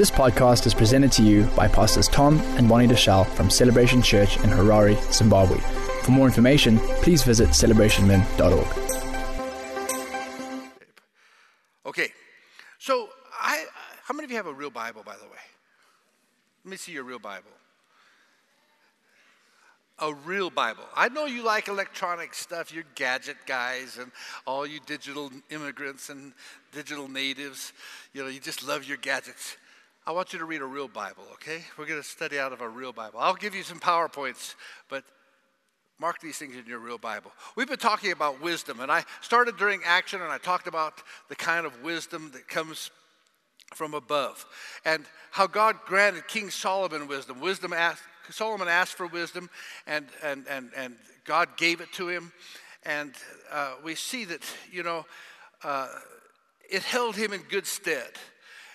This podcast is presented to you by Pastors Tom and Bonnie Deuschle from Celebration Church in Harare, Zimbabwe. For more information, please visit celebrationmen.org. Okay, so I, how many of you have a real Bible, by the way? Let me see your real Bible. A real Bible. I know you like electronic stuff, you're gadget guys, and all you digital immigrants and digital natives. You know, you just love your gadgets. I want you to read a real Bible, okay? We're going to study out of a real Bible. I'll give you some PowerPoints, but mark these things in your real Bible. We've been talking about wisdom, and I started during action and I talked about the kind of wisdom that comes from above and how God granted King Solomon wisdom. Wisdom asked, Solomon asked for wisdom, and, and, and, and God gave it to him. And uh, we see that, you know, uh, it held him in good stead.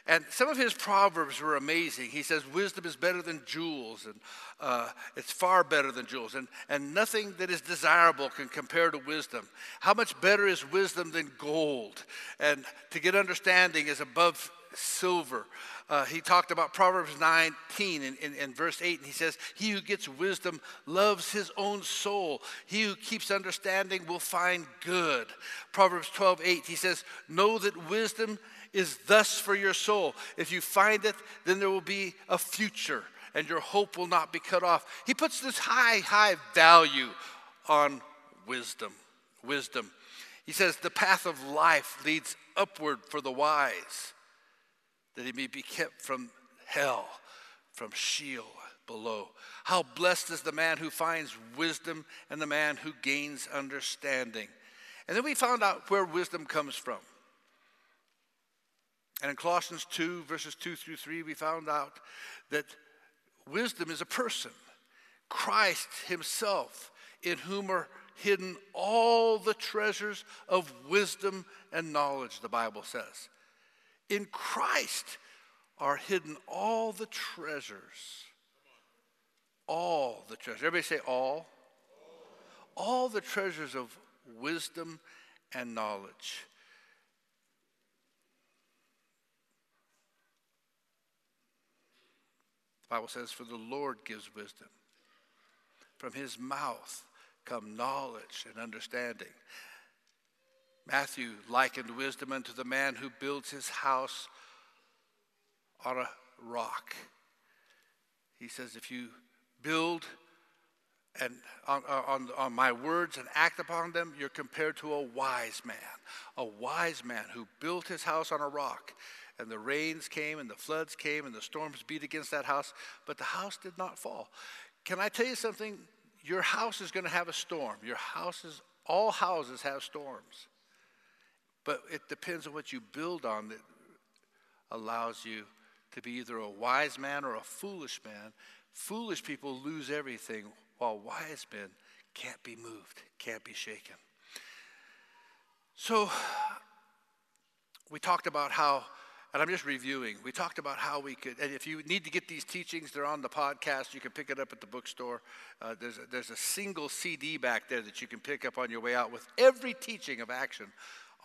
And some of his proverbs were amazing. He says, Wisdom is better than jewels, and uh, it's far better than jewels, and, and nothing that is desirable can compare to wisdom. How much better is wisdom than gold? And to get understanding is above silver. Uh, he talked about Proverbs 19 in, in, in, verse 8, and he says, He who gets wisdom loves his own soul. He who keeps understanding will find good. Proverbs 12, 8, he says, Know that wisdom is thus for your soul. If you find it, then there will be a future and your hope will not be cut off. He puts this high, high value on wisdom. Wisdom. He says, The path of life leads upward for the wise, that he may be kept from hell, from Sheol below. How blessed is the man who finds wisdom and the man who gains understanding. And then we found out where wisdom comes from. And in Colossians 2, verses 2 through 3, we found out that wisdom is a person, Christ Himself, in whom are hidden all the treasures of wisdom and knowledge, the Bible says. In Christ are hidden all the treasures. All the treasures. Everybody say all. All the treasures of wisdom and knowledge. The Bible says, For the Lord gives wisdom. From his mouth come knowledge and understanding. Matthew likened wisdom unto the man who builds his house on a rock. He says, If you build and on, on, on, my words and act upon them, you're compared to a wise man. A wise man who built his house on a rock and the rains came and the floods came and the storms beat against that house, but the house did not fall. Can I tell you something? Your house is going to have a storm. Your houses, all houses have storms. But it depends on what you build on that allows you to be either a wise man or a foolish man. Foolish people lose everything, while wise men can't be moved, can't be shaken. So, we talked about how and I'm just reviewing. We talked about how we could, and if you need to get these teachings, they're on the podcast. You can pick it up at the bookstore. Uh, there's, a, there's a single CD back there that you can pick up on your way out with every teaching of action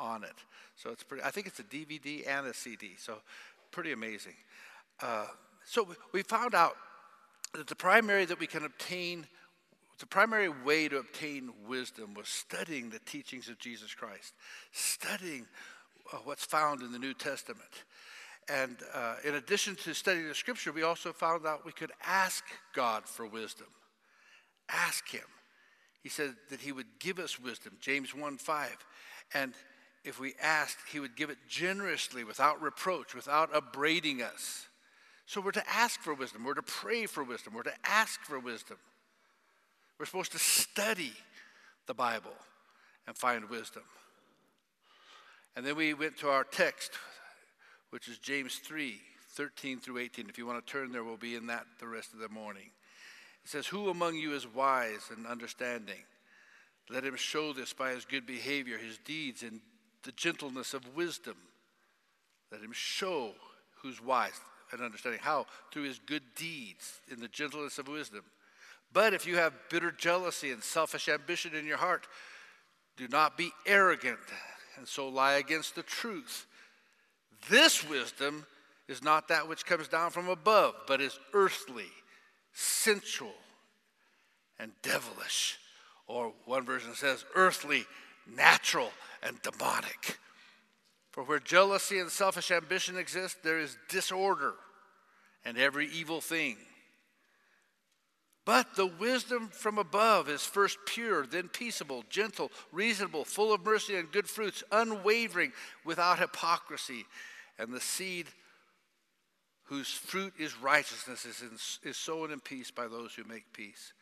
on it. So it's pretty, I think it's a DVD and a CD. So pretty amazing. Uh, so we found out that the primary that we can obtain, the primary way to obtain wisdom was studying the teachings of Jesus Christ, studying uh, what's found in the New Testament. And uh, in addition to studying the scripture, we also found out we could ask God for wisdom. Ask Him. He said that He would give us wisdom, James 1 5. And if we asked, He would give it generously, without reproach, without upbraiding us. So we're to ask for wisdom. We're to pray for wisdom. We're to ask for wisdom. We're supposed to study the Bible and find wisdom. And then we went to our text, which is James 3 13 through 18. If you want to turn there, we'll be in that the rest of the morning. It says, Who among you is wise and understanding? Let him show this by his good behavior, his deeds, and the gentleness of wisdom. Let him show who's wise and understanding. How? Through his good deeds, in the gentleness of wisdom. But if you have bitter jealousy and selfish ambition in your heart, do not be arrogant and so lie against the truth. This wisdom is not that which comes down from above, but is earthly, sensual, and devilish. Or one version says earthly, natural, and demonic. For where jealousy and selfish ambition exist, there is disorder and every evil thing. But the wisdom from above is first pure, then peaceable, gentle, reasonable, full of mercy and good fruits, unwavering, without hypocrisy. And the seed whose fruit is righteousness is, in, is sown in peace by those who make peace.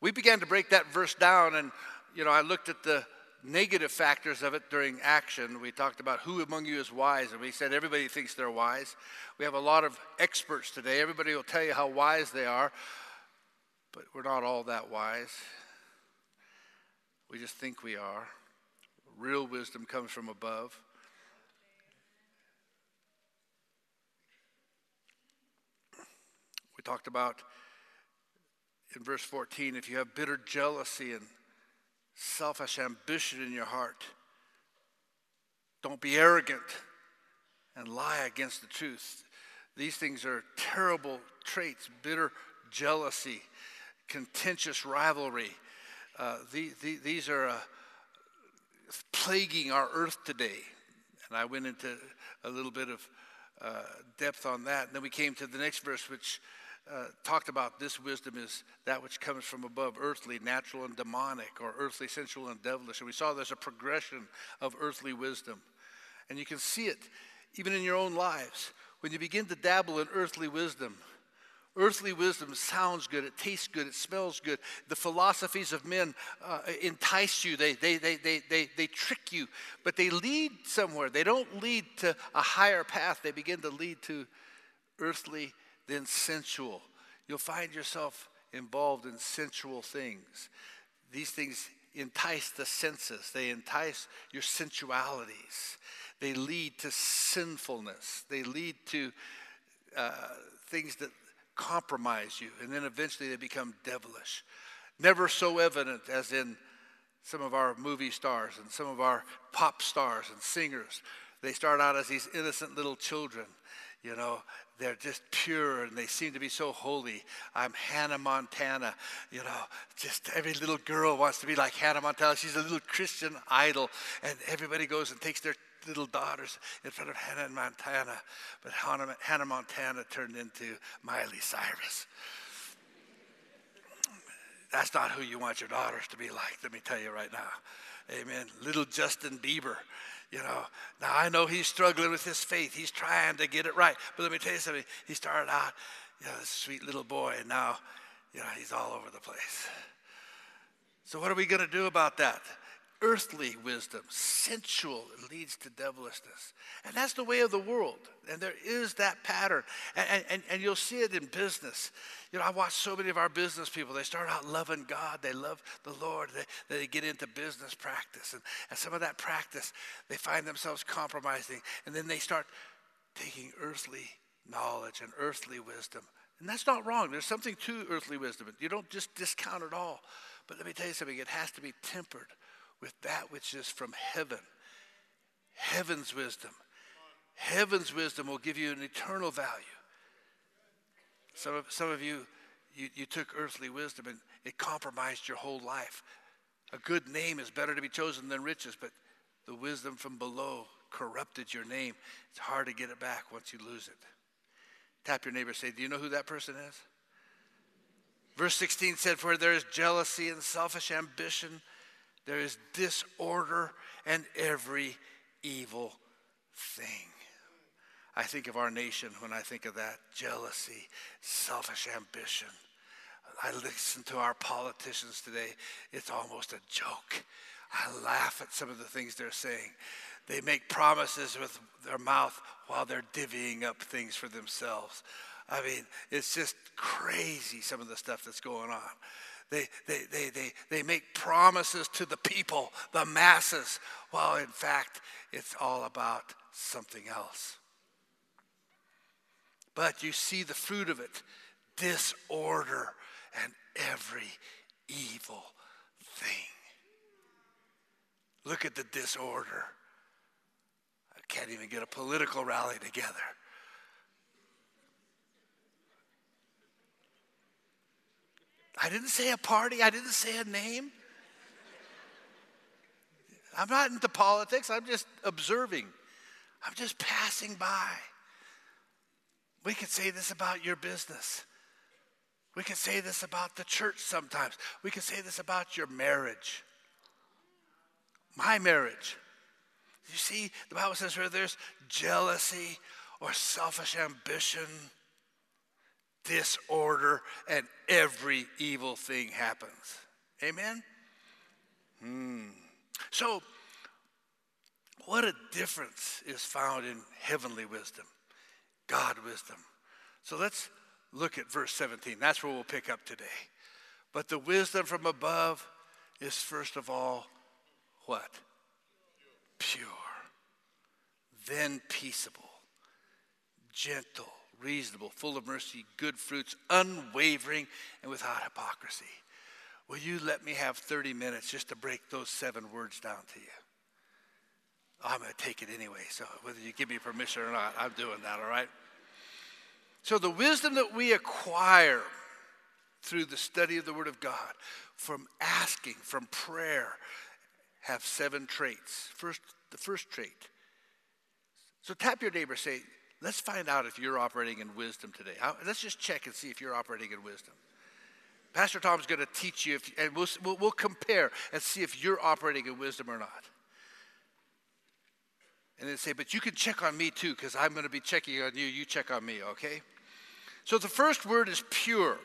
We began to break that verse down, and you know, I looked at the negative factors of it during action. We talked about who among you is wise, and we said everybody thinks they're wise. We have a lot of experts today. Everybody will tell you how wise they are, but we're not all that wise. We just think we are. Real wisdom comes from above. We talked about in verse 14 if you have bitter jealousy and selfish ambition in your heart. Don't be arrogant and lie against the truth. These things are terrible traits bitter jealousy, contentious rivalry. Uh, the, the, these are uh, plaguing our earth today. And I went into a little bit of uh, depth on that. And then we came to the next verse, which uh, talked about this wisdom is that which comes from above, earthly, natural, and demonic, or earthly, sensual, and devilish. And we saw there's a progression of earthly wisdom. And you can see it even in your own lives. When you begin to dabble in earthly wisdom, earthly wisdom sounds good, it tastes good, it smells good. The philosophies of men uh, entice you, they, they, they, they, they, they trick you, but they lead somewhere. They don't lead to a higher path, they begin to lead to earthly then sensual. You'll find yourself involved in sensual things. These things entice the senses, they entice your sensualities, they lead to sinfulness, they lead to uh, things that compromise you, and then eventually they become devilish. Never so evident as in some of our movie stars and some of our pop stars and singers. They start out as these innocent little children, you know, they're just pure and they seem to be so holy. I'm Hannah Montana. You know, just every little girl wants to be like Hannah Montana. She's a little Christian idol, and everybody goes and takes their little daughters in front of Hannah Montana. But Hannah, Hannah Montana turned into Miley Cyrus. That's not who you want your daughters to be like, let me tell you right now. Amen. Little Justin Bieber. You know, now I know he's struggling with his faith. He's trying to get it right. But let me tell you something. He started out, you know, this sweet little boy, and now, you know, he's all over the place. So, what are we going to do about that? Earthly wisdom, sensual, it leads to devilishness. And that's the way of the world. And there is that pattern. And, and, and you'll see it in business. You know, I watch so many of our business people, they start out loving God, they love the Lord, they, they get into business practice. And, and some of that practice, they find themselves compromising. And then they start taking earthly knowledge and earthly wisdom. And that's not wrong. There's something to earthly wisdom. You don't just discount it all. But let me tell you something, it has to be tempered with that which is from heaven. Heaven's wisdom. Heaven's wisdom will give you an eternal value. Some of, some of you, you, you took earthly wisdom and it compromised your whole life. A good name is better to be chosen than riches, but the wisdom from below corrupted your name. It's hard to get it back once you lose it. Tap your neighbor say, Do you know who that person is? Verse 16 said, For there is jealousy and selfish ambition there is disorder and every evil thing. I think of our nation when I think of that jealousy, selfish ambition. I listen to our politicians today, it's almost a joke. I laugh at some of the things they're saying. They make promises with their mouth while they're divvying up things for themselves. I mean, it's just crazy some of the stuff that's going on. They, they, they, they, they make promises to the people, the masses, while in fact it's all about something else. But you see the fruit of it disorder and every evil thing. Look at the disorder. I can't even get a political rally together. I didn't say a party, I didn't say a name. I'm not into politics, I'm just observing. I'm just passing by. We could say this about your business. We could say this about the church sometimes. We could say this about your marriage. My marriage. You see, the Bible says where there's jealousy or selfish ambition, disorder, and every evil thing happens. Amen? Hmm. So, what a difference is found in heavenly wisdom, God wisdom. So let's look at verse 17. That's where we'll pick up today. But the wisdom from above is first of all what? Pure. Then peaceable, gentle, reasonable, full of mercy, good fruits, unwavering, and without hypocrisy. Will you let me have 30 minutes just to break those seven words down to you? Oh, I'm going to take it anyway. So whether you give me permission or not, I'm doing that, all right? So the wisdom that we acquire through the study of the Word of God, from asking, from prayer, have seven traits. First, the first trait. So tap your neighbor, say, let's find out if you're operating in wisdom today. Let's just check and see if you're operating in wisdom. Pastor Tom's going to teach you, if, and we'll, we'll, we'll compare and see if you're operating in wisdom or not. And then say, but you can check on me too, because I'm going to be checking on you. You check on me, okay? So the first word is pure.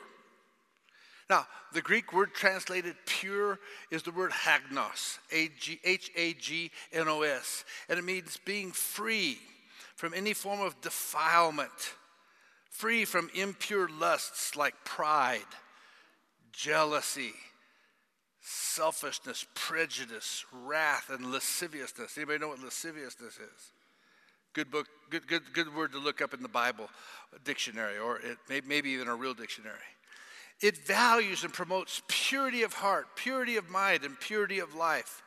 Now, the Greek word translated pure is the word hagnos, H A G N O S, and it means being free from any form of defilement, free from impure lusts like pride, jealousy, selfishness, prejudice, wrath, and lasciviousness. Anybody know what lasciviousness is? Good book, good, good, good word to look up in the Bible dictionary, or it, maybe even a real dictionary. It values and promotes purity of heart, purity of mind, and purity of life.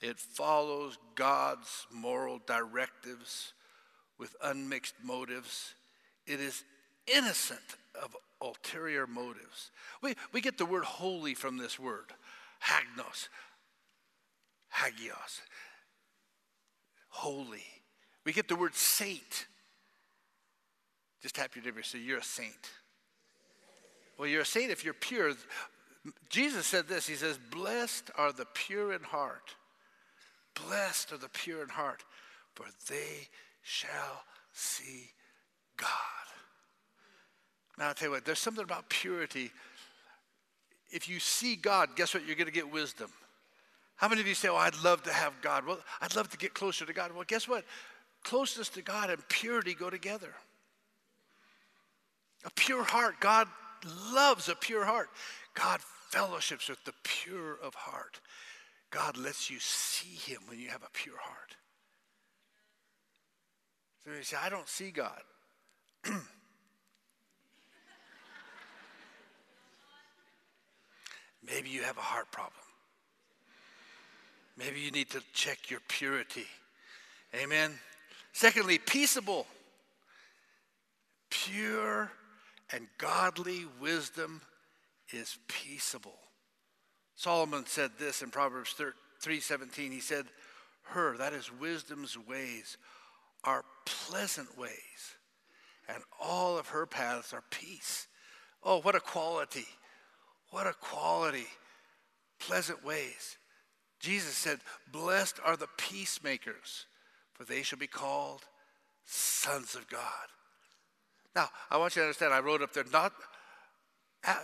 It follows God's moral directives with unmixed motives. It is innocent of ulterior motives. We, we get the word holy from this word hagnos, hagios, holy. We get the word saint. Just tap your neighbor say, You're a saint. Well, you're a saint if you're pure. Jesus said this He says, Blessed are the pure in heart. Blessed are the pure in heart, for they shall see God. Now, I'll tell you what, there's something about purity. If you see God, guess what? You're going to get wisdom. How many of you say, Oh, I'd love to have God? Well, I'd love to get closer to God. Well, guess what? Closeness to God and purity go together. A pure heart, God loves a pure heart. God fellowships with the pure of heart. God lets you see Him when you have a pure heart. So you say, I don't see God. Maybe you have a heart problem. Maybe you need to check your purity. Amen. Secondly, peaceable. Pure and godly wisdom is peaceable. Solomon said this in Proverbs 3:17. He said, "Her, that is wisdom's ways, are pleasant ways, and all of her paths are peace." Oh, what a quality. What a quality. Pleasant ways. Jesus said, "Blessed are the peacemakers, for they shall be called sons of God." Now, I want you to understand, I wrote up there, not, uh,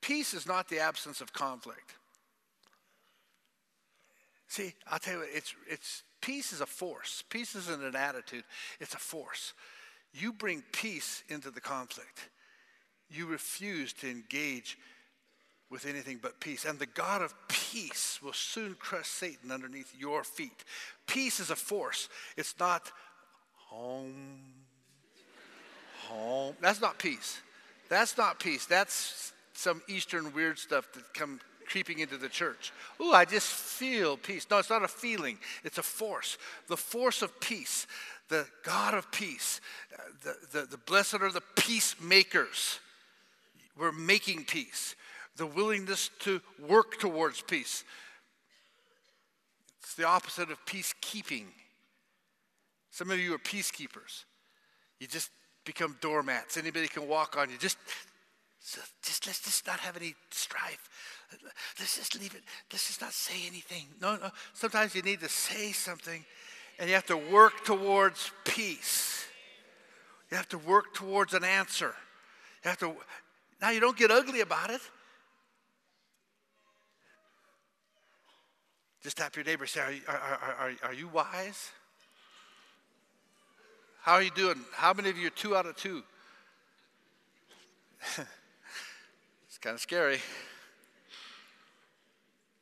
peace is not the absence of conflict. See, I'll tell you what, it's, it's, peace is a force. Peace isn't an attitude, it's a force. You bring peace into the conflict. You refuse to engage with anything but peace. And the God of peace will soon crush Satan underneath your feet. Peace is a force, it's not home home. That's not peace. That's not peace. That's some Eastern weird stuff that come creeping into the church. Ooh, I just feel peace. No, it's not a feeling, it's a force. The force of peace, the God of peace, the, the, the blessed are the peacemakers. We're making peace. the willingness to work towards peace. It's the opposite of peacekeeping. Some of you are peacekeepers. You just become doormats. Anybody can walk on you. Just, just let's just not have any strife. Let's just leave it. Let's just not say anything. No, no. Sometimes you need to say something, and you have to work towards peace. You have to work towards an answer. You have to. Now you don't get ugly about it. Just tap your neighbor. Say, are, are, are, are you wise? How are you doing? How many of you are two out of two? it's kind of scary.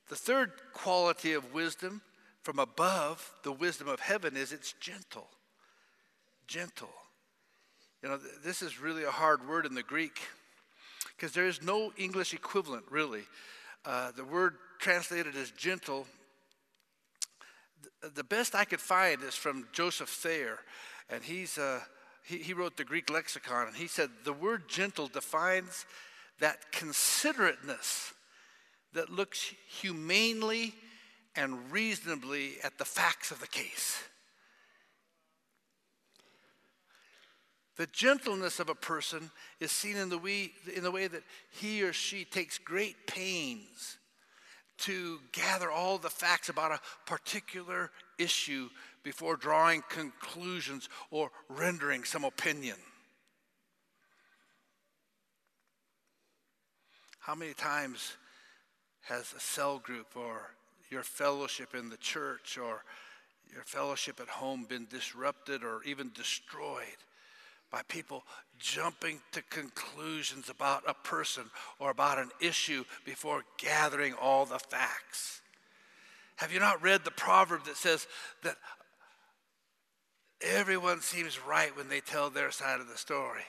The third quality of wisdom from above, the wisdom of heaven, is it's gentle. Gentle. You know, this is really a hard word in the Greek because there is no English equivalent, really. Uh, the word translated as gentle, the best I could find is from Joseph Thayer, and he's, uh, he, he wrote the Greek lexicon, and he said the word gentle defines that considerateness that looks humanely and reasonably at the facts of the case. The gentleness of a person is seen in the, way, in the way that he or she takes great pains to gather all the facts about a particular issue before drawing conclusions or rendering some opinion. How many times has a cell group or your fellowship in the church or your fellowship at home been disrupted or even destroyed by people jumping to conclusions about a person or about an issue before gathering all the facts? Have you not read the proverb that says that everyone seems right when they tell their side of the story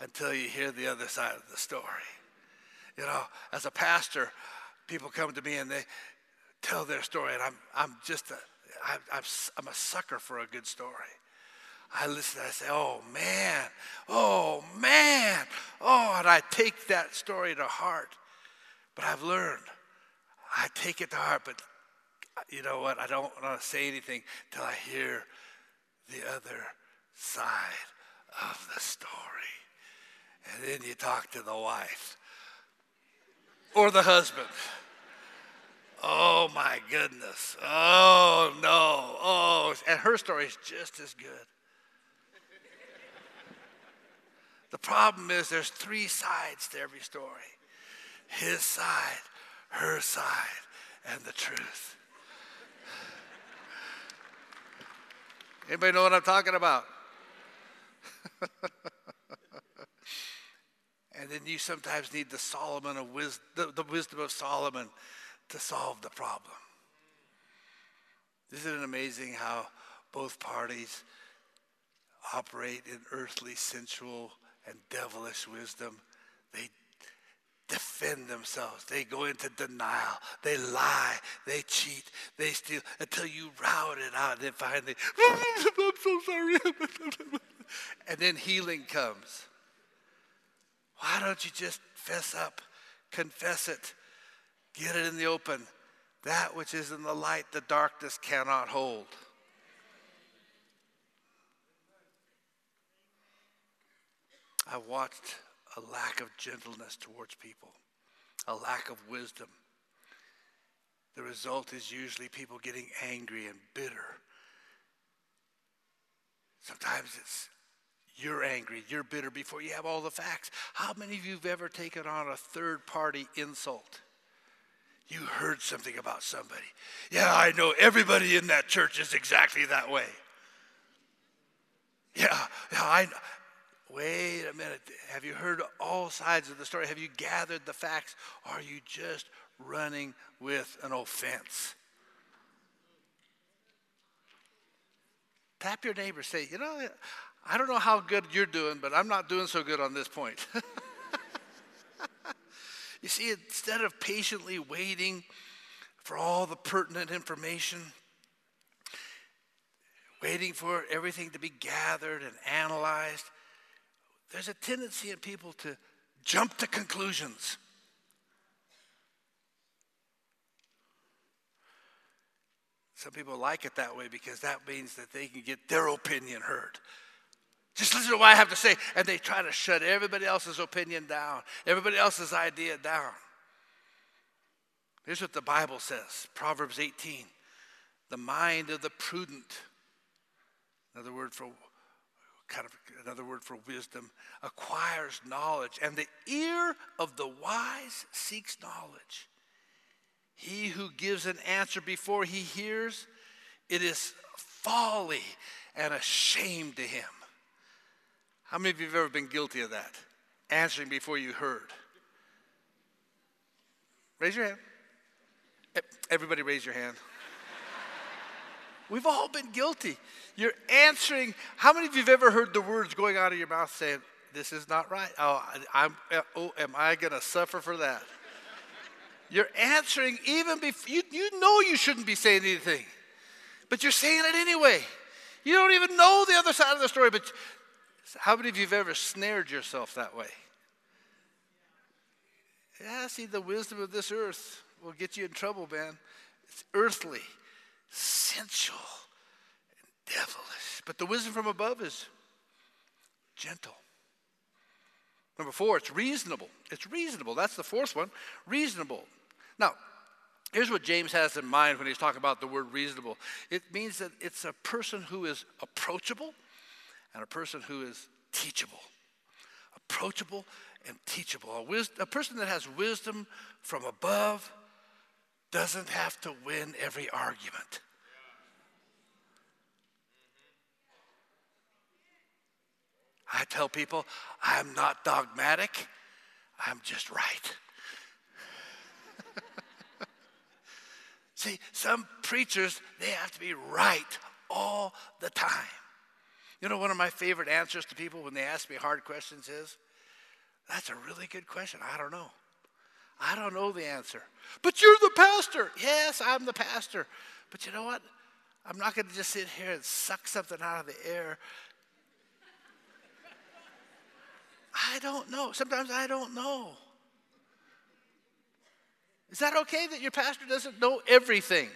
until you hear the other side of the story? You know, as a pastor, people come to me and they tell their story, and I'm, I'm just a, I, I'm, I'm a sucker for a good story. I listen, I say, oh man, oh man, oh, and I take that story to heart. But I've learned, I take it to heart, but you know what? I don't want to say anything till I hear the other side of the story. And then you talk to the wife or the husband. Oh my goodness. Oh no. Oh, and her story is just as good. The problem is there's three sides to every story his side, her side, and the truth. Anybody know what I'm talking about? and then you sometimes need the Solomon of wisdom, the, the wisdom of Solomon to solve the problem. Isn't it amazing how both parties operate in earthly, sensual, and devilish wisdom? They defend themselves. They go into denial. They lie. They cheat. They steal until you rout it out. And then finally, I'm so sorry. and then healing comes. Why don't you just fess up, confess it, Get it in the open. That which is in the light, the darkness cannot hold. I watched a lack of gentleness towards people, a lack of wisdom. The result is usually people getting angry and bitter. Sometimes it's you're angry, you're bitter before you have all the facts. How many of you have ever taken on a third party insult? You heard something about somebody. Yeah, I know everybody in that church is exactly that way. Yeah, yeah, I Wait a minute. Have you heard all sides of the story? Have you gathered the facts? Are you just running with an offense? Tap your neighbor, say, you know, I don't know how good you're doing, but I'm not doing so good on this point. you see, instead of patiently waiting for all the pertinent information, waiting for everything to be gathered and analyzed, there's a tendency in people to jump to conclusions. Some people like it that way because that means that they can get their opinion heard. Just listen to what I have to say. And they try to shut everybody else's opinion down, everybody else's idea down. Here's what the Bible says Proverbs 18 the mind of the prudent, another word for kind of another word for wisdom, acquires knowledge, and the ear of the wise seeks knowledge. He who gives an answer before he hears, it is folly and a shame to him. How many of you have ever been guilty of that? Answering before you heard. Raise your hand. Everybody, raise your hand. We've all been guilty. You're answering. How many of you have ever heard the words going out of your mouth saying, This is not right? Oh, I'm, oh am I going to suffer for that? You're answering even before you, you know you shouldn't be saying anything, but you're saying it anyway. You don't even know the other side of the story, but how many of you have ever snared yourself that way? Yeah, see, the wisdom of this earth will get you in trouble, man. It's earthly, sensual, and devilish. But the wisdom from above is gentle. Number four, it's reasonable. It's reasonable. That's the fourth one. Reasonable. Now, here's what James has in mind when he's talking about the word reasonable it means that it's a person who is approachable and a person who is teachable. Approachable and teachable. A, wis- a person that has wisdom from above doesn't have to win every argument. I tell people, I'm not dogmatic, I'm just right. See, some preachers, they have to be right all the time. You know, one of my favorite answers to people when they ask me hard questions is, That's a really good question. I don't know. I don't know the answer. But you're the pastor. Yes, I'm the pastor. But you know what? I'm not going to just sit here and suck something out of the air. I don't know. Sometimes I don't know. Is that okay that your pastor doesn't know everything?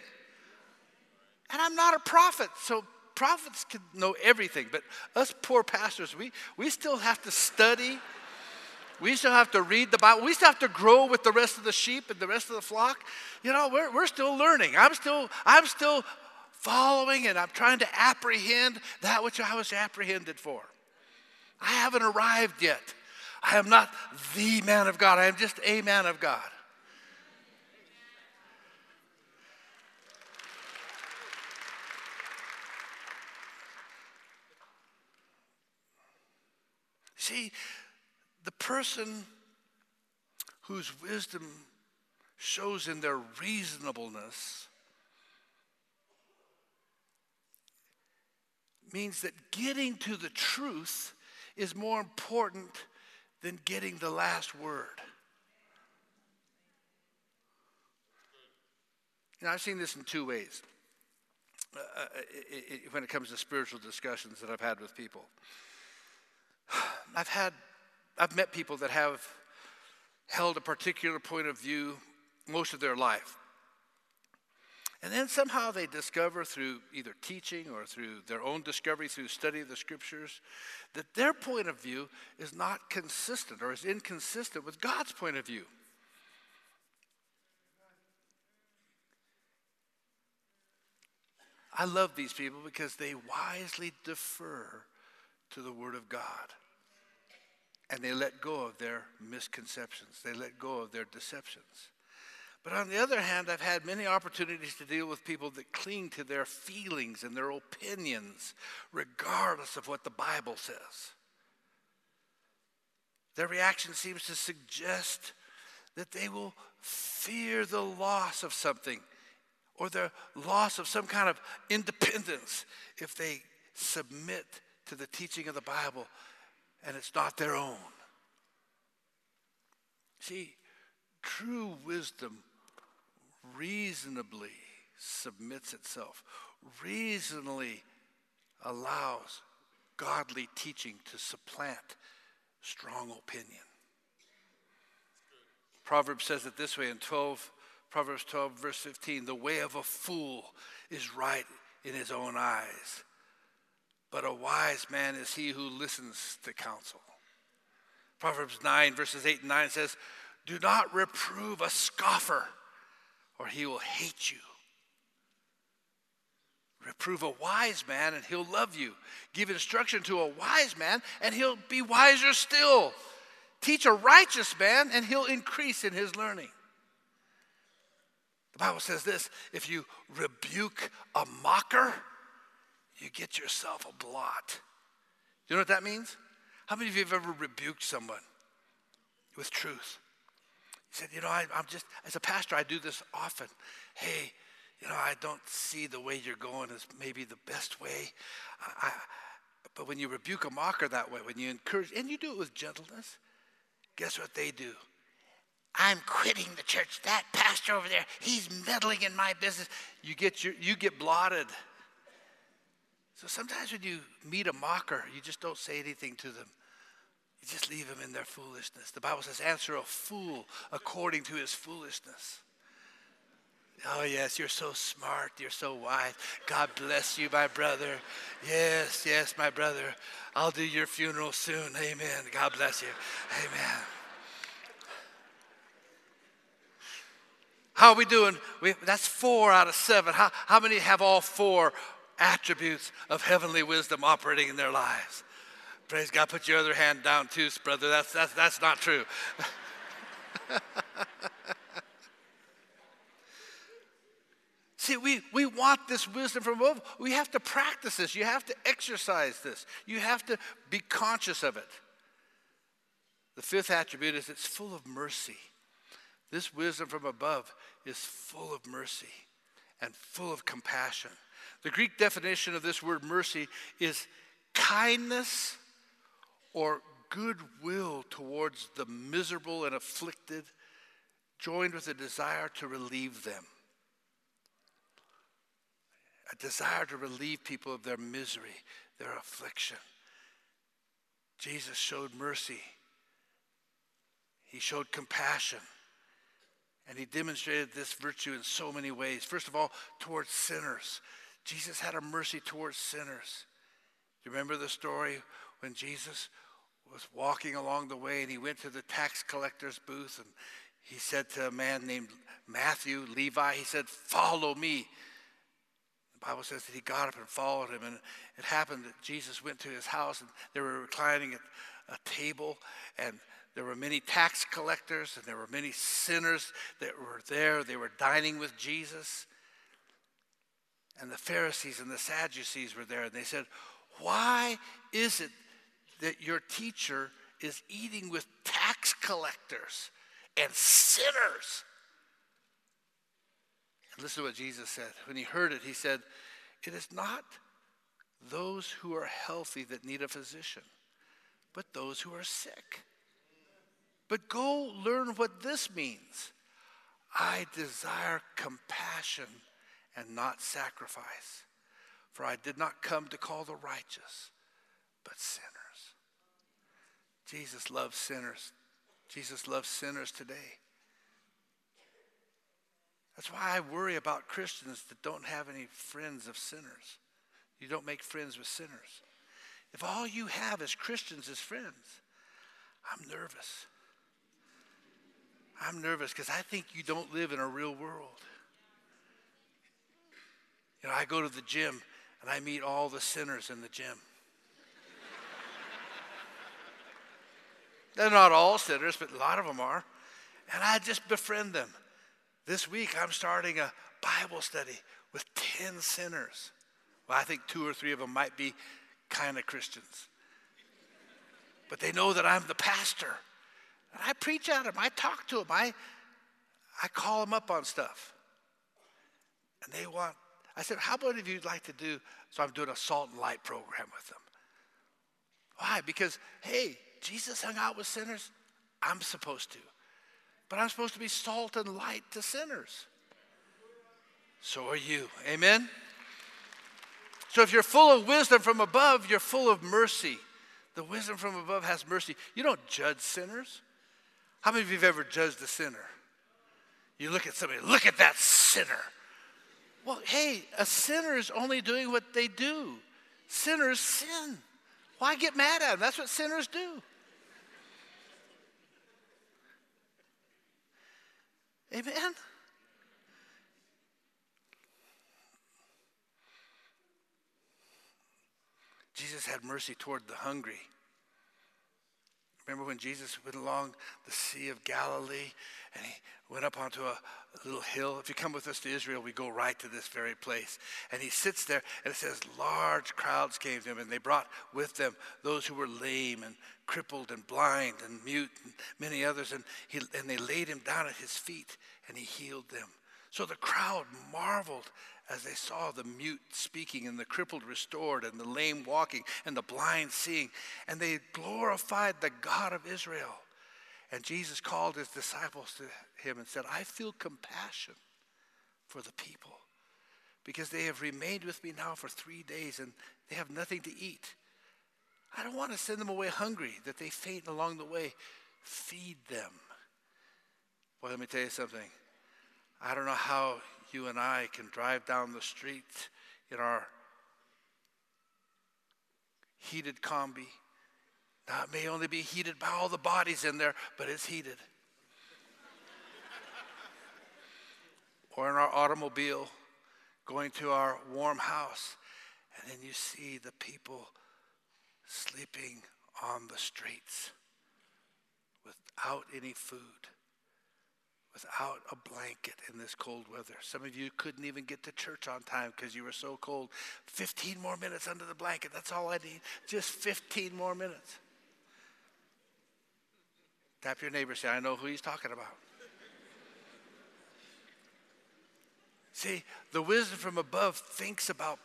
And I'm not a prophet, so prophets can know everything, but us poor pastors, we, we still have to study. We still have to read the Bible. We still have to grow with the rest of the sheep and the rest of the flock. You know, we're, we're still learning. I'm still, I'm still following and I'm trying to apprehend that which I was apprehended for. I haven't arrived yet. I am not the man of God. I am just a man of God. See, the person whose wisdom shows in their reasonableness means that getting to the truth is more important than getting the last word. Know, I've seen this in two ways uh, uh it, it, when it comes to spiritual discussions that I've had with people. I've had, I've met people that have held a particular point of view most of their life. And then somehow they discover through either teaching or through their own discovery, through study of the scriptures, that their point of view is not consistent or is inconsistent with God's point of view. I love these people because they wisely defer to the Word of God. And they let go of their misconceptions, they let go of their deceptions. But on the other hand, I've had many opportunities to deal with people that cling to their feelings and their opinions, regardless of what the Bible says. Their reaction seems to suggest that they will fear the loss of something or the loss of some kind of independence if they submit to the teaching of the Bible and it's not their own. See, true wisdom reasonably submits itself, reasonably allows godly teaching to supplant strong opinion. Proverbs says it this way in 12 Proverbs 12, verse 15 The way of a fool is right in his own eyes, but a wise man is he who listens to counsel. Proverbs 9, verses 8 and 9 says, Do not reprove a scoffer, or he will hate you. Reprove a wise man, and he'll love you. Give instruction to a wise man, and he'll be wiser still. Teach a righteous man, and he'll increase in his learning. The Bible says this if you rebuke a mocker, you get yourself a blot. You know what that means? How many of you have ever rebuked someone with truth? He said, You know, I, am just, as a pastor, I do this often. Hey, you know, I don't see the way you're going as maybe the best way. I, but when you rebuke a mocker that way, when you encourage, and you do it with gentleness, guess what they do? I'm quitting the church. That pastor over there, he's meddling in my business. You get, your, you get blotted. So sometimes when you meet a mocker, you just don't say anything to them. You just leave them in their foolishness. The Bible says, answer a fool according to his foolishness. Oh, yes, you're so smart. You're so wise. God bless you, my brother. Yes, yes, my brother. I'll do your funeral soon. Amen. God bless you. Amen. How are we doing? We, that's four out of seven. How, how many have all four attributes of heavenly wisdom operating in their lives? Praise God. Put your other hand down too, brother. That's, that's, that's not true. See, we, we want this wisdom from above. We have to practice this. You have to exercise this. You have to be conscious of it. The fifth attribute is it's full of mercy. This wisdom from above is full of mercy and full of compassion. The Greek definition of this word mercy is kindness or goodwill towards the miserable and afflicted, joined with a desire to relieve them. A desire to relieve people of their misery, their affliction. Jesus showed mercy, He showed compassion. And he demonstrated this virtue in so many ways. First of all, towards sinners. Jesus had a mercy towards sinners. Do you remember the story when Jesus was walking along the way and he went to the tax collector's booth and he said to a man named Matthew, Levi, he said, Follow me. The Bible says that he got up and followed him. And it happened that Jesus went to his house and they were reclining at a table and there were many tax collectors and there were many sinners that were there. They were dining with Jesus. And the Pharisees and the Sadducees were there. And they said, Why is it that your teacher is eating with tax collectors and sinners? And listen to what Jesus said. When he heard it, he said, It is not those who are healthy that need a physician, but those who are sick. But go learn what this means. I desire compassion and not sacrifice, for I did not come to call the righteous, but sinners. Jesus loves sinners. Jesus loves sinners today. That's why I worry about Christians that don't have any friends of sinners. You don't make friends with sinners. If all you have as Christians as friends, I'm nervous. I'm nervous because I think you don't live in a real world. You know, I go to the gym and I meet all the sinners in the gym. They're not all sinners, but a lot of them are. And I just befriend them. This week, I'm starting a Bible study with 10 sinners. Well, I think two or three of them might be kind of Christians. But they know that I'm the pastor. And I preach at them. I talk to them. I, I call them up on stuff. And they want, I said, how about if you'd like to do, so I'm doing a salt and light program with them. Why? Because, hey, Jesus hung out with sinners. I'm supposed to. But I'm supposed to be salt and light to sinners. So are you. Amen? So if you're full of wisdom from above, you're full of mercy. The wisdom from above has mercy. You don't judge sinners. How many of you have ever judged a sinner? You look at somebody, look at that sinner. Well, hey, a sinner is only doing what they do. Sinners sin. Why get mad at them? That's what sinners do. Amen? Jesus had mercy toward the hungry. Remember when Jesus went along the Sea of Galilee and he went up onto a, little hill? If you come with us to Israel, we go right to this very place. And he sits there, and it says, large crowds came to him, and they brought with them those who were lame and crippled and blind and mute and many others. And, he, and they laid him down at his feet, and he healed them. So the crowd marveled as they saw the mute speaking and the crippled restored and the lame walking and the blind seeing. And they glorified the God of Israel. And Jesus called his disciples to him and said, I feel compassion for the people because they have remained with me now for three days and they have nothing to eat. I don't want to send them away hungry, that they faint along the way. Feed them. Well, let me tell you something. I don't know how you and I can drive down the street in our heated combi. Now, it may only be heated by all the bodies in there, but it's heated. or in our automobile, going to our warm house, and then you see the people sleeping on the streets without any food without a blanket in this cold weather. Some of you couldn't even get to church on time because you were so cold. 15 more minutes under the blanket. That's all I need. Just 15 more minutes. Tap your neighbor, say, I know who he's talking about. See, the wisdom from above thinks about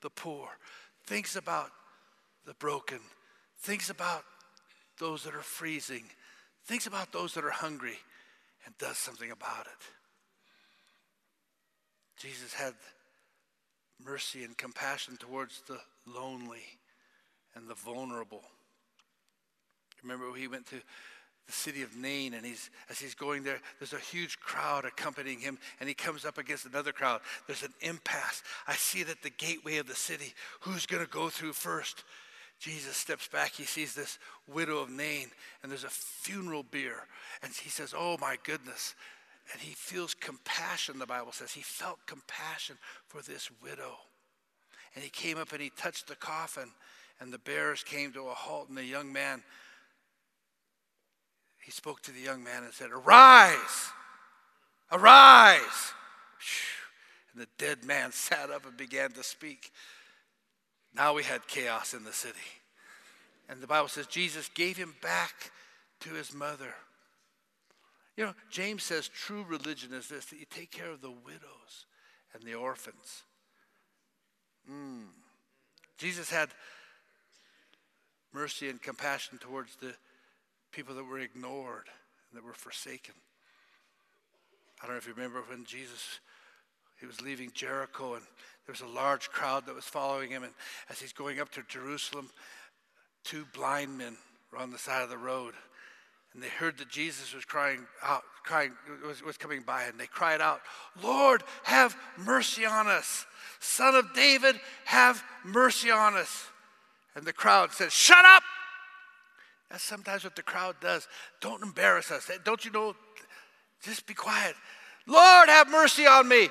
the poor, thinks about the broken, thinks about those that are freezing, thinks about those that are hungry and does something about it. Jesus had mercy and compassion towards the lonely and the vulnerable. Remember, he went to the city of Nain, and he's as he's going there, there's a huge crowd accompanying him, and he comes up against another crowd. There's an impasse. I see it at the gateway of the city. Who's going to go through first? Jesus steps back. He sees this widow of Nain, and there's a funeral bier. And he says, Oh my goodness. And he feels compassion, the Bible says. He felt compassion for this widow. And he came up and he touched the coffin, and the bearers came to a halt, and the young man, he spoke to the young man and said, Arise! Arise! And the dead man sat up and began to speak. Now we had chaos in the city. And the Bible says Jesus gave him back to his mother. You know, James says true religion is this that you take care of the widows and the orphans. Mm. Jesus had mercy and compassion towards the people that were ignored and that were forsaken. I don't know if you remember when Jesus he was leaving Jericho and there was a large crowd that was following him. And as he's going up to Jerusalem, two blind men were on the side of the road. And they heard that Jesus was crying out, crying, was, was coming by, and they cried out, Lord, have mercy on us. Son of David, have mercy on us. And the crowd said, Shut up! That's sometimes what the crowd does. Don't embarrass us. Don't you know? Just be quiet. Lord, have mercy on me.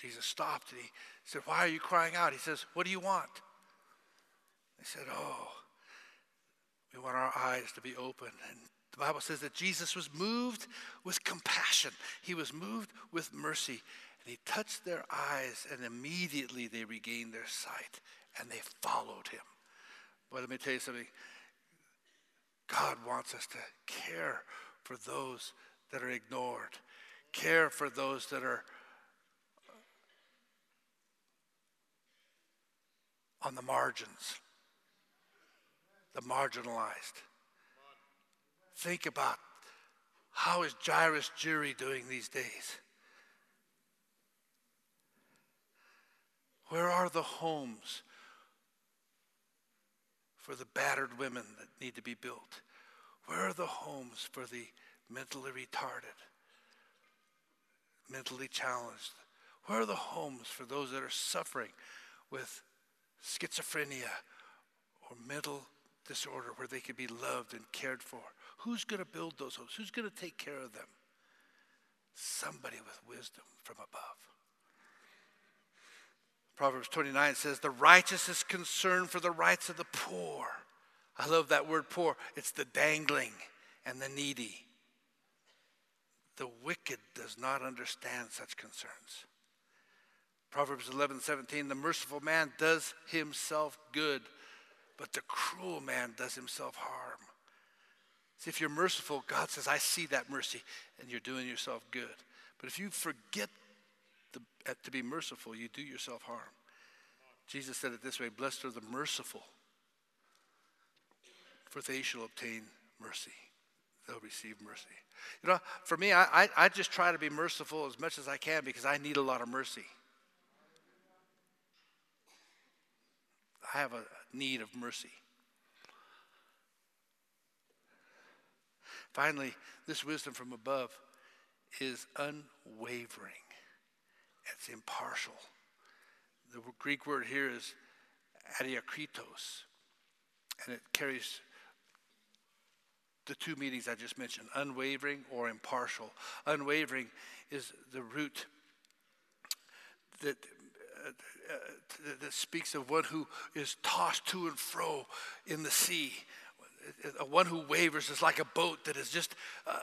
Jesus stopped and he said, Why are you crying out? He says, What do you want? They said, Oh, we want our eyes to be open. And the Bible says that Jesus was moved with compassion, he was moved with mercy. And he touched their eyes, and immediately they regained their sight and they followed him. But let me tell you something God wants us to care for those that are ignored, care for those that are on the margins, the marginalized. Think about how is Jairus Jiri doing these days? Where are the homes for the battered women that need to be built? Where are the homes for the mentally retarded, mentally challenged? Where are the homes for those that are suffering with schizophrenia or mental disorder where they can be loved and cared for? Who's going to build those homes? Who's going to take care of them? Somebody with wisdom from above. Proverbs 29 says, The righteous is concerned for the rights of the poor. I love that word poor. It's the dangling and the needy. The wicked does not understand such concerns. Proverbs 11, 17, the merciful man does himself good, but the cruel man does himself harm. See, if you're merciful, God says, I see that mercy, and you're doing yourself good. But if you forget the, uh, to be merciful, you do yourself harm. Jesus said it this way Blessed are the merciful, for they shall obtain mercy. They'll receive mercy. You know, for me, I, I, I just try to be merciful as much as I can because I need a lot of mercy. I have a need of mercy. Finally, this wisdom from above is unwavering. It's impartial. The Greek word here is adiakritos, and it carries the two meanings I just mentioned unwavering or impartial. Unwavering is the root that, Uh, uh, that speaks of one who is tossed to and fro in the sea. A one who wavers is like a boat that is just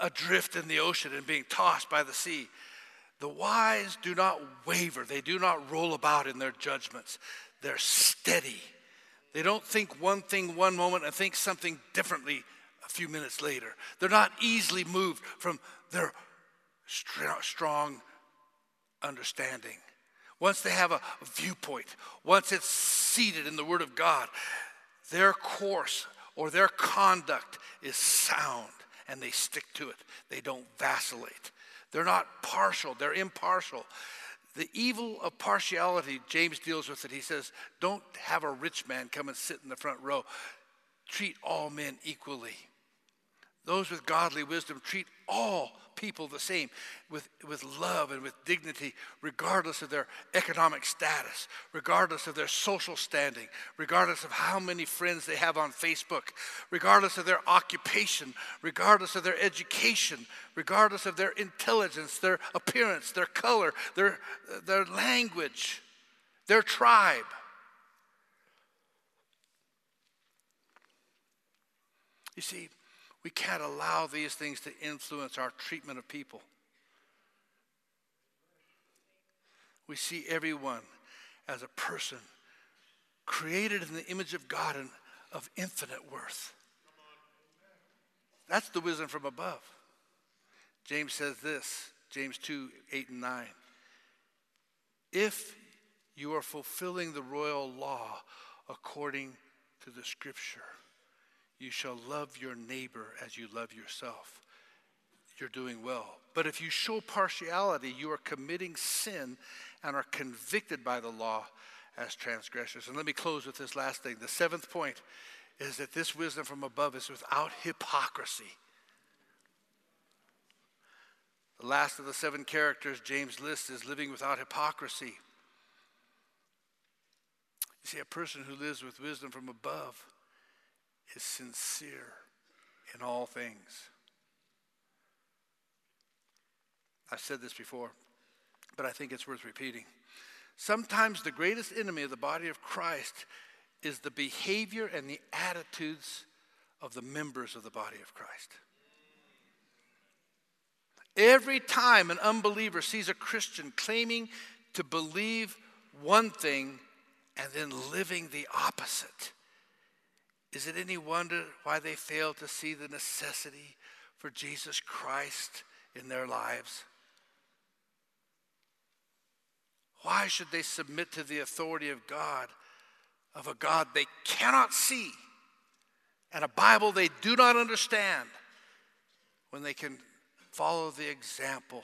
adrift in the ocean and being tossed by the sea. The wise do not waver, they do not roll about in their judgments. They're steady. They don't think one thing one moment and think something differently a few minutes later. They're not easily moved from their strong understanding. Once they have a viewpoint, once it's seated in the Word of God, their course or their conduct is sound and they stick to it. They don't vacillate. They're not partial, they're impartial. The evil of partiality, James deals with it. He says, Don't have a rich man come and sit in the front row. Treat all men equally. Those with godly wisdom treat all people the same with, with love and with dignity, regardless of their economic status, regardless of their social standing, regardless of how many friends they have on Facebook, regardless of their occupation, regardless of their education, regardless of their intelligence, their appearance, their color, their, their language, their tribe. You see, we can't allow these things to influence our treatment of people. We see everyone as a person created in the image of God and of infinite worth. That's the wisdom from above. James says this James 2 8 and 9. If you are fulfilling the royal law according to the scripture, you shall love your neighbor as you love yourself. You're doing well. But if you show partiality, you are committing sin and are convicted by the law as transgressors. And let me close with this last thing. The seventh point is that this wisdom from above is without hypocrisy. The last of the seven characters James lists is living without hypocrisy. You see, a person who lives with wisdom from above is sincere in all things. I've said this before, but I think it's worth repeating. Sometimes the greatest enemy of the body of Christ is the behavior and the attitudes of the members of the body of Christ. Every time an unbeliever sees a Christian claiming to believe one thing and then living the opposite, is it any wonder why they fail to see the necessity for Jesus Christ in their lives? Why should they submit to the authority of God, of a God they cannot see, and a Bible they do not understand, when they can follow the example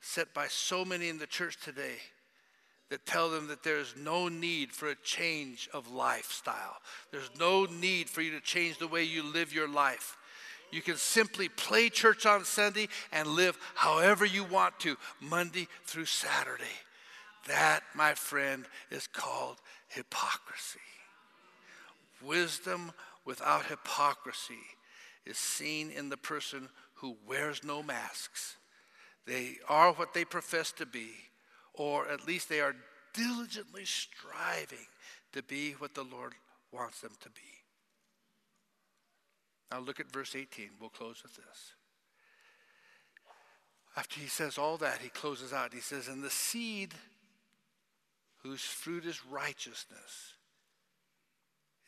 set by so many in the church today that tell them that there's no need for a change of lifestyle. There's no need for you to change the way you live your life. You can simply play church on Sunday and live however you want to, Monday through Saturday. That, my friend, is called hypocrisy. Wisdom without hypocrisy is seen in the person who wears no masks. They are what they profess to be, or at least they are diligently striving to be what the Lord wants them to be. Now look at verse 18. We'll close with this. After he says all that, he closes out. He says, And the seed whose fruit is righteousness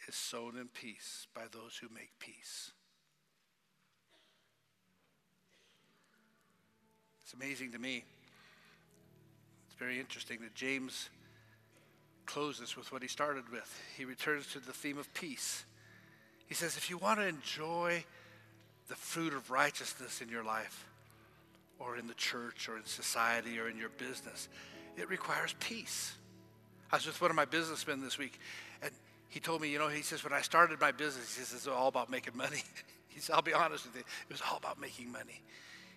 is sown in peace by those who make peace. It's amazing to me. Very interesting that James closes with what he started with. He returns to the theme of peace. He says, if you want to enjoy the fruit of righteousness in your life, or in the church, or in society, or in your business, it requires peace. I was with one of my businessmen this week, and he told me, you know, he says, when I started my business, he says, it's all about making money. he said, I'll be honest with you, it was all about making money.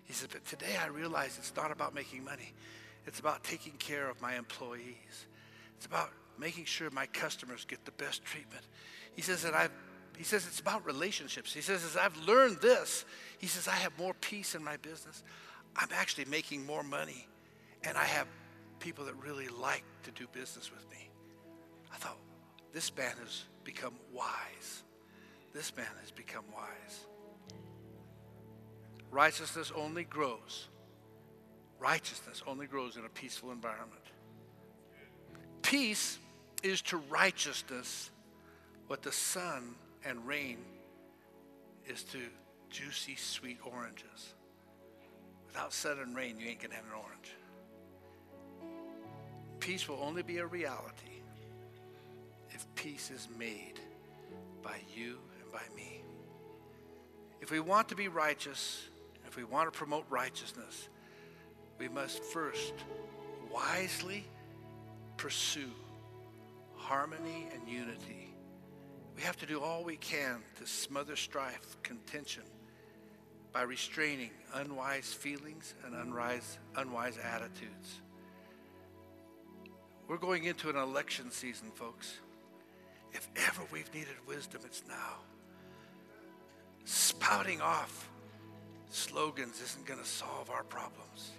He says, but today I realize it's not about making money. It's about taking care of my employees. It's about making sure my customers get the best treatment. He says that I've he says it's about relationships. He says, as I've learned this, he says, I have more peace in my business. I'm actually making more money. And I have people that really like to do business with me. I thought, this man has become wise. This man has become wise. Righteousness only grows. Righteousness only grows in a peaceful environment. Peace is to righteousness what the sun and rain is to juicy, sweet oranges. Without sun and rain, you ain't to have an orange. Peace will only be a reality if peace is made by you and by me. If we want to be righteous, if we want to promote righteousness, we must first wisely pursue harmony and unity we have to do all we can to smother strife, contention, by restraining unwise feelings and unwise, unwise attitudes. We're going into an election season, folks. If ever we've needed wisdom, it's now. Spouting off slogans isn't going to solve our problems.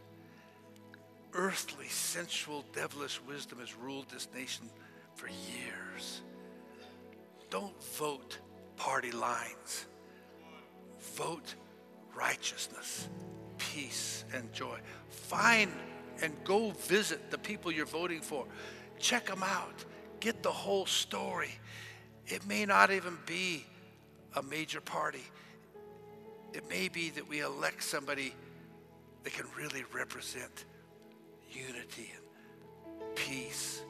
Earthly, sensual, devilish wisdom has ruled this nation for years. Don't vote party lines. Vote righteousness, peace, and joy. Find and go visit the people you're voting for. Check them out. Get the whole story. It may not even be a major party. It may be that we elect somebody that can really represent unity and peace.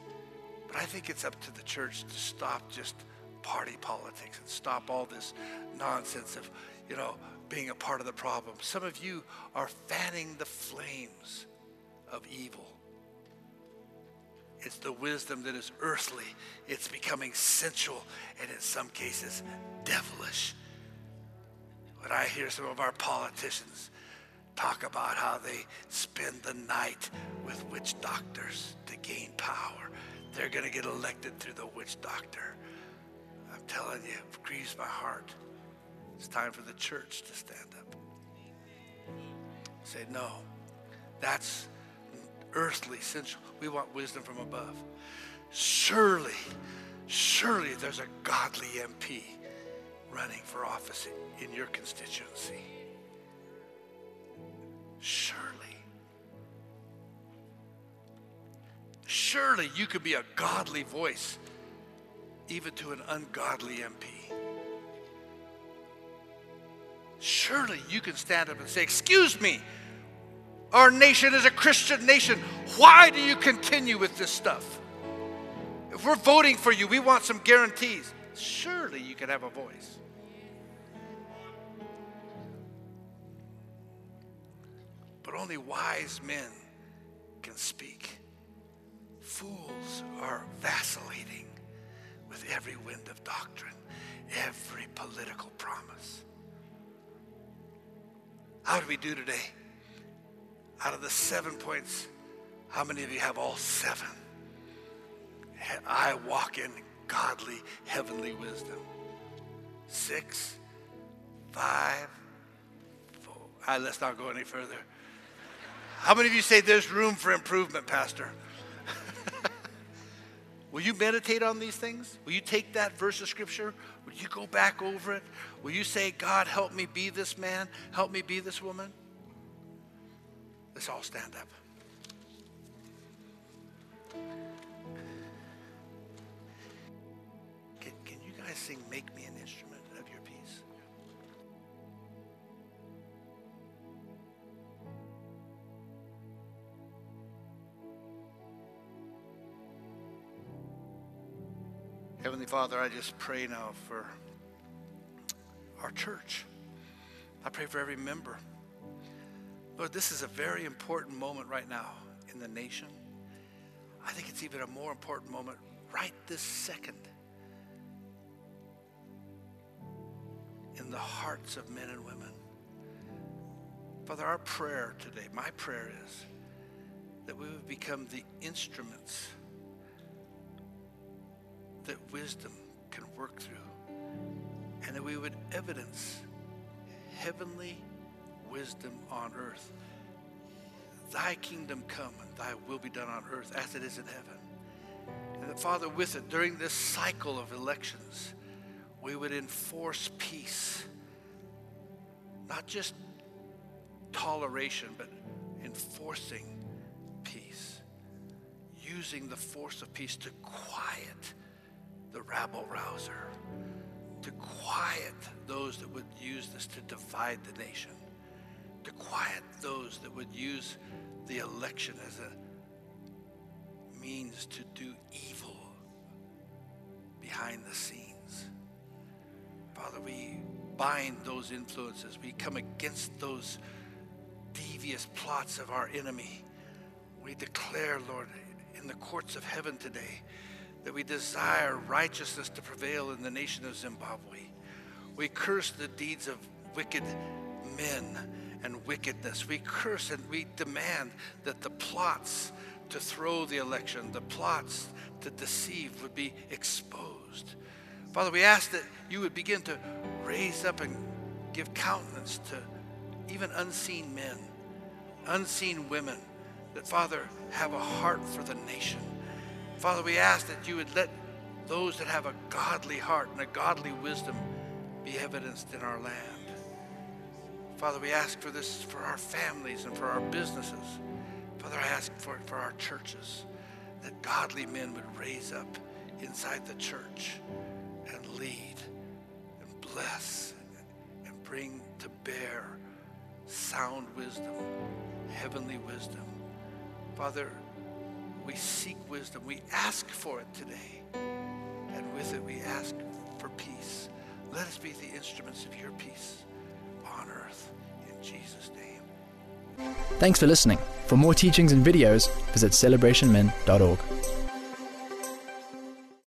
But I think it's up to the church to stop just party politics and stop all this nonsense of, you know, being a part of the problem. Some of you are fanning the flames of evil. It's the wisdom that is earthly. It's becoming sensual and in some cases devilish. When I hear some of our politicians talk about how they spend the night with witch doctors to gain power, they're going to get elected through the witch doctor I'm telling you, it grieves my heart. It's time for the church to stand up. Say, no, that's earthly, sensual. We want wisdom from above. Surely, surely there's a godly MP running for office in your constituency. Surely. Surely you could be a godly voice even to an ungodly MP. Surely you can stand up and say, Excuse me, our nation is a Christian nation. Why do you continue with this stuff? If we're voting for you, we want some guarantees. Surely you can have a voice. But only wise men can speak. Fools are vacillating with every wind of doctrine, every political promise. How do we do today? Out of the seven points, how many of you have all seven? I walk in godly, heavenly wisdom. Six, five, four. Right, let's not go any further. How many of you say there's room for improvement, Pastor? Will you meditate on these things? Will you take that verse of scripture? Will you go back over it? Will you say, God, help me be this man? Help me be this woman? Let's all stand up. Can, can you guys sing Make Me an Instrument Heavenly Father, I just pray now for our church. I pray for every member. Lord, this is a very important moment right now in the nation. I think it's even a more important moment right this second in the hearts of men and women. Father, our prayer today, my prayer is that we would become the instruments that wisdom can work through and that we would evidence heavenly wisdom on earth. Thy kingdom come and thy will be done on earth as it is in heaven. And that, Father, with it, during this cycle of elections, we would enforce peace. Not just toleration, but enforcing peace. Using the force of peace to quiet the rabble rouser, to quiet those that would use this to divide the nation, to quiet those that would use the election as a means to do evil behind the scenes. Father, we bind those influences. We come against those devious plots of our enemy. We declare, Lord, in the courts of heaven today that we desire righteousness to prevail in the nation of Zimbabwe. We curse the deeds of wicked men and wickedness. We curse and we demand that the plots to throw the election, the plots to deceive would be exposed. Father, we ask that you would begin to raise up and give countenance to even unseen men, unseen women, that, Father, have a heart for the nation. Father, we ask that you would let those that have a godly heart and a godly wisdom be evidenced in our land. Father, we ask for this for our families and for our businesses. Father, I ask for it for our churches, that godly men would raise up inside the church and lead and bless and bring to bear sound wisdom, heavenly wisdom. Father, we seek wisdom. We ask for it today. And with it, we ask for peace. Let us be the instruments of your peace on earth. In Jesus' name. Thanks for listening. For more teachings and videos, visit celebrationmen.org.